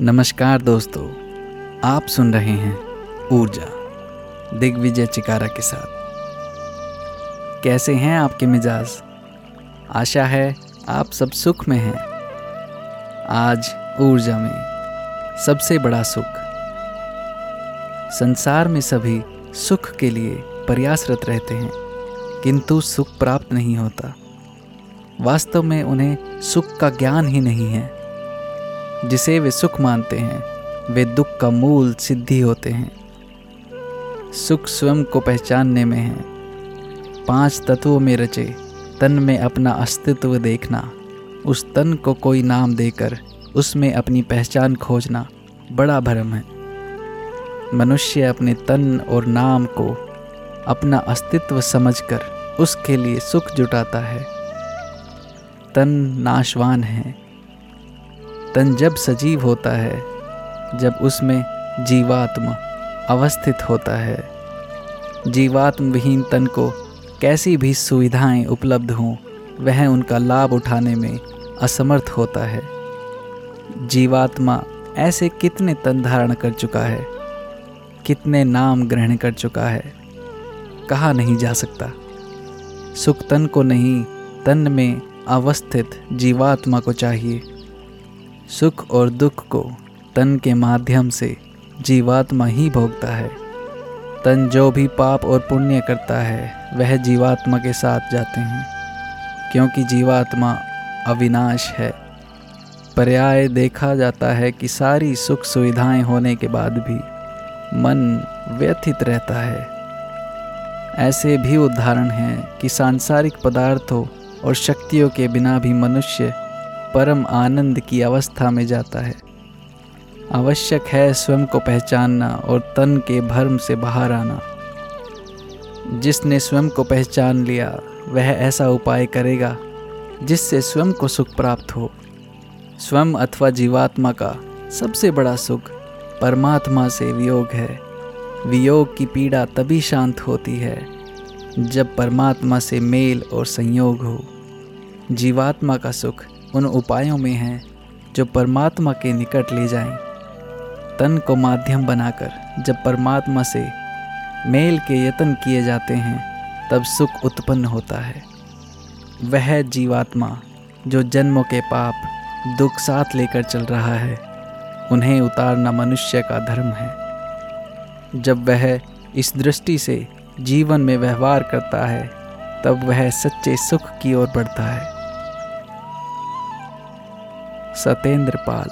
नमस्कार दोस्तों, आप सुन रहे हैं ऊर्जा, दिग्विजय चिकारा के साथ। कैसे हैं आपके मिजाज? आशा है आप सब सुख में हैं। आज ऊर्जा में सबसे बड़ा सुख, संसार में सभी सुख के लिए प्रयासरत रहते हैं, किंतु सुख प्राप्त नहीं होता। वास्तव में उन्हें सुख का ज्ञान ही नहीं है। जिसे वे सुख मानते हैं, वे दुख का मूल सिद्धि होते हैं। सुख स्वयं को पहचानने में है। पाँच तत्वों में रचे, तन में अपना अस्तित्व देखना, उस तन को कोई नाम देकर, उसमें अपनी पहचान खोजना, बड़ा भरम है। मनुष्य अपने तन और नाम को अपना अस्तित्व समझकर, उसके लिए सुख जुटाता है। तन नाशवान है। तन जब सजीव होता है, जब उसमें जीवात्म अवस्थित होता है। जीवात्म विहीन तन को कैसी भी सुविधाएँ उपलब्ध हों, वह उनका लाभ उठाने में असमर्थ होता है। जीवात्मा ऐसे कितने तन धारण कर चुका है, कितने नाम ग्रहण कर चुका है, कहा नहीं जा सकता। सुख तन को नहीं, तन में अवस्थित जीवात्मा को चाहिए। सुख और दुख को तन के माध्यम से जीवात्मा ही भोगता है। तन जो भी पाप और पुण्य करता है, वह जीवात्मा के साथ जाते हैं, क्योंकि जीवात्मा अविनाश है। पर्याय देखा जाता है कि सारी सुख सुविधाएँ होने के बाद भी मन व्यथित रहता है। ऐसे भी उदाहरण हैं कि सांसारिक पदार्थों और शक्तियों के बिना भी मनुष्य परम आनंद की अवस्था में जाता है। आवश्यक है स्वयं को पहचानना और तन के भर्म से बाहर आना। जिसने स्वयं को पहचान लिया, वह ऐसा उपाय करेगा जिससे स्वयं को सुख प्राप्त हो। स्वयं अथवा जीवात्मा का सबसे बड़ा सुख परमात्मा से वियोग है। वियोग की पीड़ा तभी शांत होती है जब परमात्मा से मेल और संयोग हो। जीवात्मा का सुख उन उपायों में हैं जो परमात्मा के निकट ले जाएँ। तन को माध्यम बनाकर जब परमात्मा से मेल के यत्न किए जाते हैं, तब सुख उत्पन्न होता है। वह जीवात्मा जो जन्मों के पाप, दुख साथ लेकर चल रहा है, उन्हें उतारना मनुष्य का धर्म है। जब वह इस दृष्टि से जीवन में व्यवहार करता है, तब वह सच्चे सुख की ओर बढ़ता है। सतेंद्र पाल